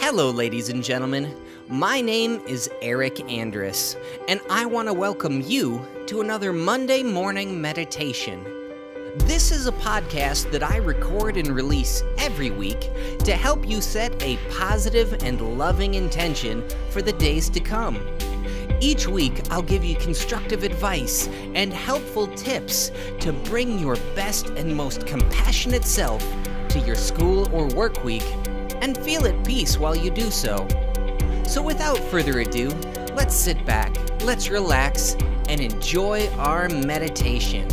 Hello, ladies and gentlemen. My name is Eric Andrus, and I want to welcome you to another Monday morning meditation. This is a podcast that I record and release every week to help you set a positive and loving intention for the days to come. Each week, I'll give you constructive advice and helpful tips to bring your best and most compassionate self to your school or work week and feel at peace while you do so. So, without further ado, let's sit back, let's relax, and enjoy our meditation.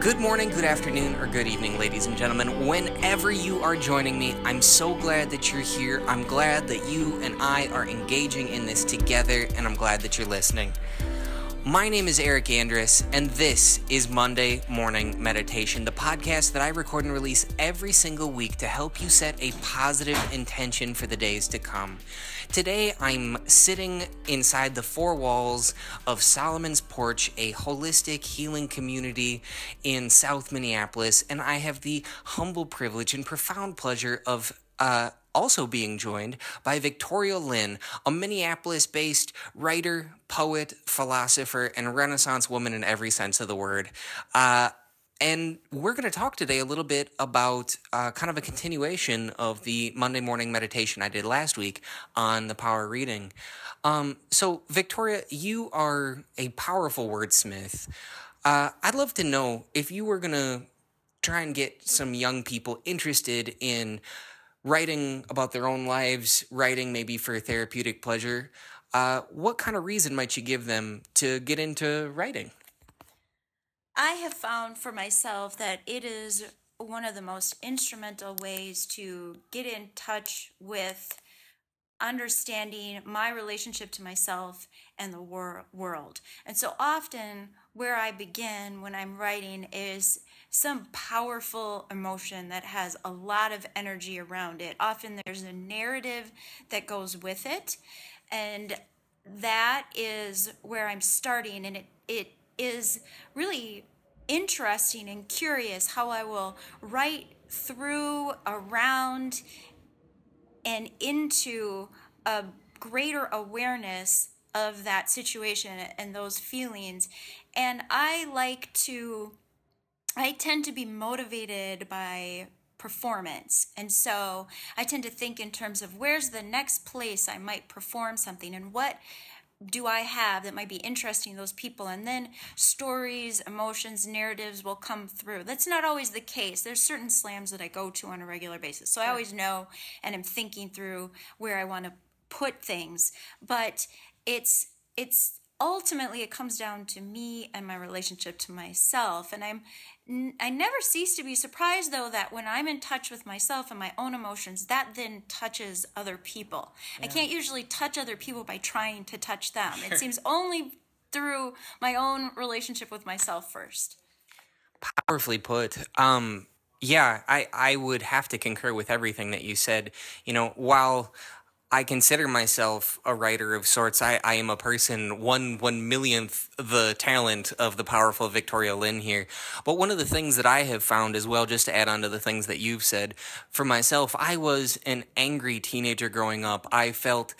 Good morning, good afternoon, or good evening, ladies and gentlemen. Whenever you are joining me, I'm so glad that you're here. I'm glad that you and I are engaging in this together, and I'm glad that you're listening. My name is Eric Andrus, and this is Monday Morning Meditation, the podcast that I record and release every single week to help you set a positive intention for the days to come. Today, I'm sitting inside the four walls of Solomon's Porch, a holistic healing community in South Minneapolis, and I have the humble privilege and profound pleasure of uh, also being joined by Victoria Lin, a Minneapolis based writer, poet, philosopher, and Renaissance woman in every sense of the word. Uh, and we're going to talk today a little bit about uh, kind of a continuation of the Monday morning meditation I did last week on the power reading. Um, so, Victoria, you are a powerful wordsmith. Uh, I'd love to know if you were going to try and get some young people interested in writing about their own lives, writing maybe for therapeutic pleasure, uh, what kind of reason might you give them to get into writing? I have found for myself that it is one of the most instrumental ways to get in touch with understanding my relationship to myself and the wor- world. And so often, where I begin when I'm writing is some powerful emotion that has a lot of energy around it. Often there's a narrative that goes with it. And that is where I'm starting. And it, it is really interesting and curious how I will write through, around, and into a greater awareness of that situation and those feelings. And I like to I tend to be motivated by performance. And so I tend to think in terms of where's the next place I might perform something and what do I have that might be interesting to those people? And then stories, emotions, narratives will come through. That's not always the case. There's certain slams that I go to on a regular basis. So I always know and I'm thinking through where I want to put things. But it's it's ultimately it comes down to me and my relationship to myself. And i'm i never cease to be surprised though that when i'm in touch with myself and my own emotions that then touches other people. Yeah. i can't usually touch other people by trying to touch them. Sure. it seems only through my own relationship with myself first. Powerfully put. Um yeah i i would have to concur with everything that you said. You know while I consider myself a writer of sorts. I, I am a person one one millionth the talent of the powerful Victoria Lin here. But one of the things that I have found as well, just to add on to the things that you've said, for myself, I was an angry teenager growing up. I felt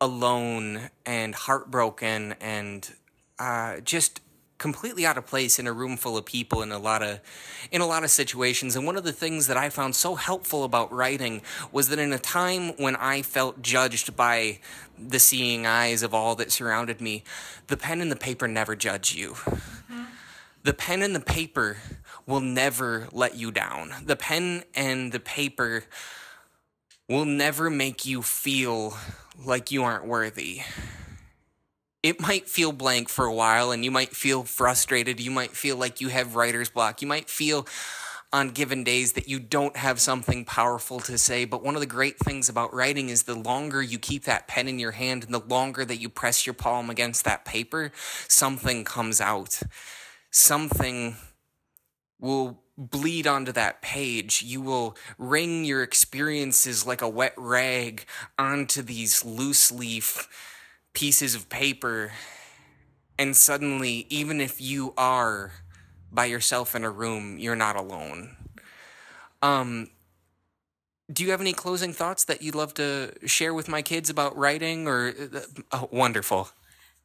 alone and heartbroken and uh, just completely out of place in a room full of people in a lot of in a lot of situations. And one of the things that I found so helpful about writing was that in a time when I felt judged by the seeing eyes of all that surrounded me the pen and the paper never judge you. Mm-hmm. the pen and the paper will never let you down. The pen and the paper will never make you feel like you aren't worthy it might feel blank for a while and you might feel frustrated. You might feel like you have writer's block. You might feel on given days that you don't have something powerful to say. But one of the great things about writing is the longer you keep that pen in your hand and the longer that you press your palm against that paper, something comes out. Something will bleed onto that page. You will wring your experiences like a wet rag onto these loose leaf pieces of paper, and suddenly, even if you are by yourself in a room, you're not alone. Um, do you have any closing thoughts that you'd love to share with my kids about writing? Or oh, wonderful.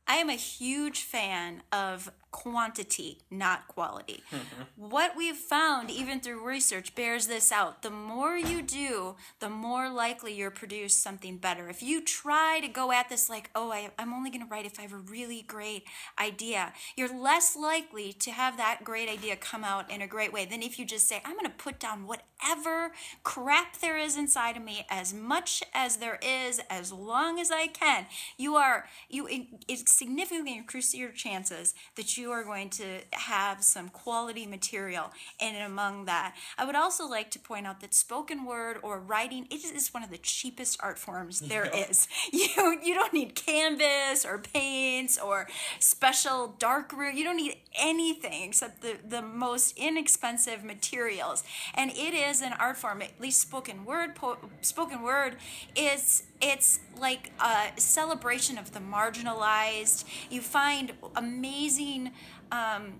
I am a huge fan of quantity, not quality. Mm-hmm. What we've found, even through research, bears this out. The more you do, the more likely you're produce something better. If you try to go at this like, oh, I, I'm only going to write if I have a really great idea, you're less likely to have that great idea come out in a great way than if you just say, I'm going to put down whatever crap there is inside of me, as much as there is, as long as I can. You are, you, it, it significantly increases your chances that you you are going to have some quality material and among that i would also like to point out that spoken word or writing it is one of the cheapest art forms there yeah. is. you you don't need canvas or paints or special dark room you don't need anything except the the most inexpensive materials and it is an art form at least spoken word po- spoken word is it's like a celebration of the marginalized. You find amazing um,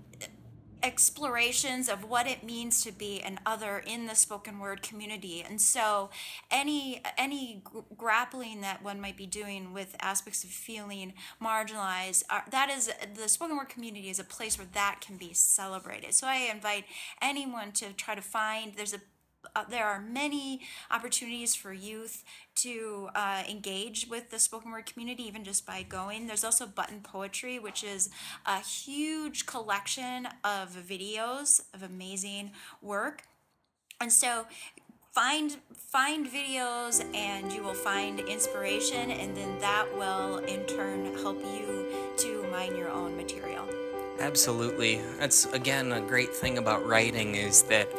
explorations of what it means to be an other in the spoken word community. And so any any grappling that one might be doing with aspects of feeling marginalized are, that is the spoken word community is a place where that can be celebrated. So i invite anyone to try to find there's a uh, there are many opportunities for youth to uh, engage with the spoken word community, even just by going. There's also Button Poetry, which is a huge collection of videos of amazing work. And so find find videos and you will find inspiration and then that will in turn help you to mine your own material absolutely that's again a great thing about writing is that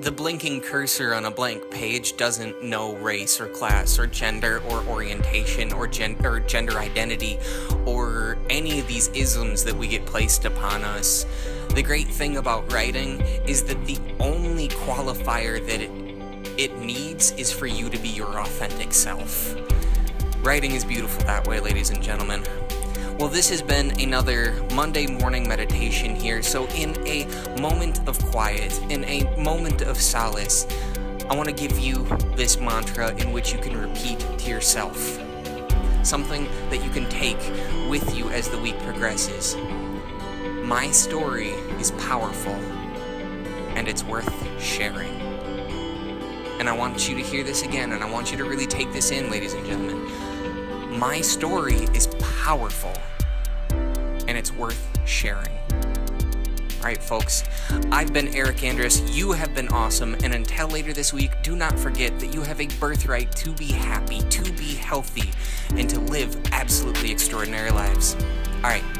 the blinking cursor on a blank page doesn't know race or class or gender or orientation or, gen- or gender identity or any of these isms that we get placed upon us. The great thing about writing is that the only qualifier that it, it needs is for you to be your authentic self. Writing is beautiful that way, ladies and gentlemen. Well, this has been another Monday morning meditation here. So, in a moment of quiet, in a moment of solace, I want to give you this mantra in which you can repeat to yourself. Something that you can take with you as the week progresses. My story is powerful and it's worth sharing. And I want you to hear this again, and I want you to really take this in, ladies and gentlemen. My story is powerful and it's worth sharing. All right, folks, I've been Eric Andrus. You have been awesome. And until later this week, do not forget that you have a birthright to be happy, to be healthy, and to live absolutely extraordinary lives. All right.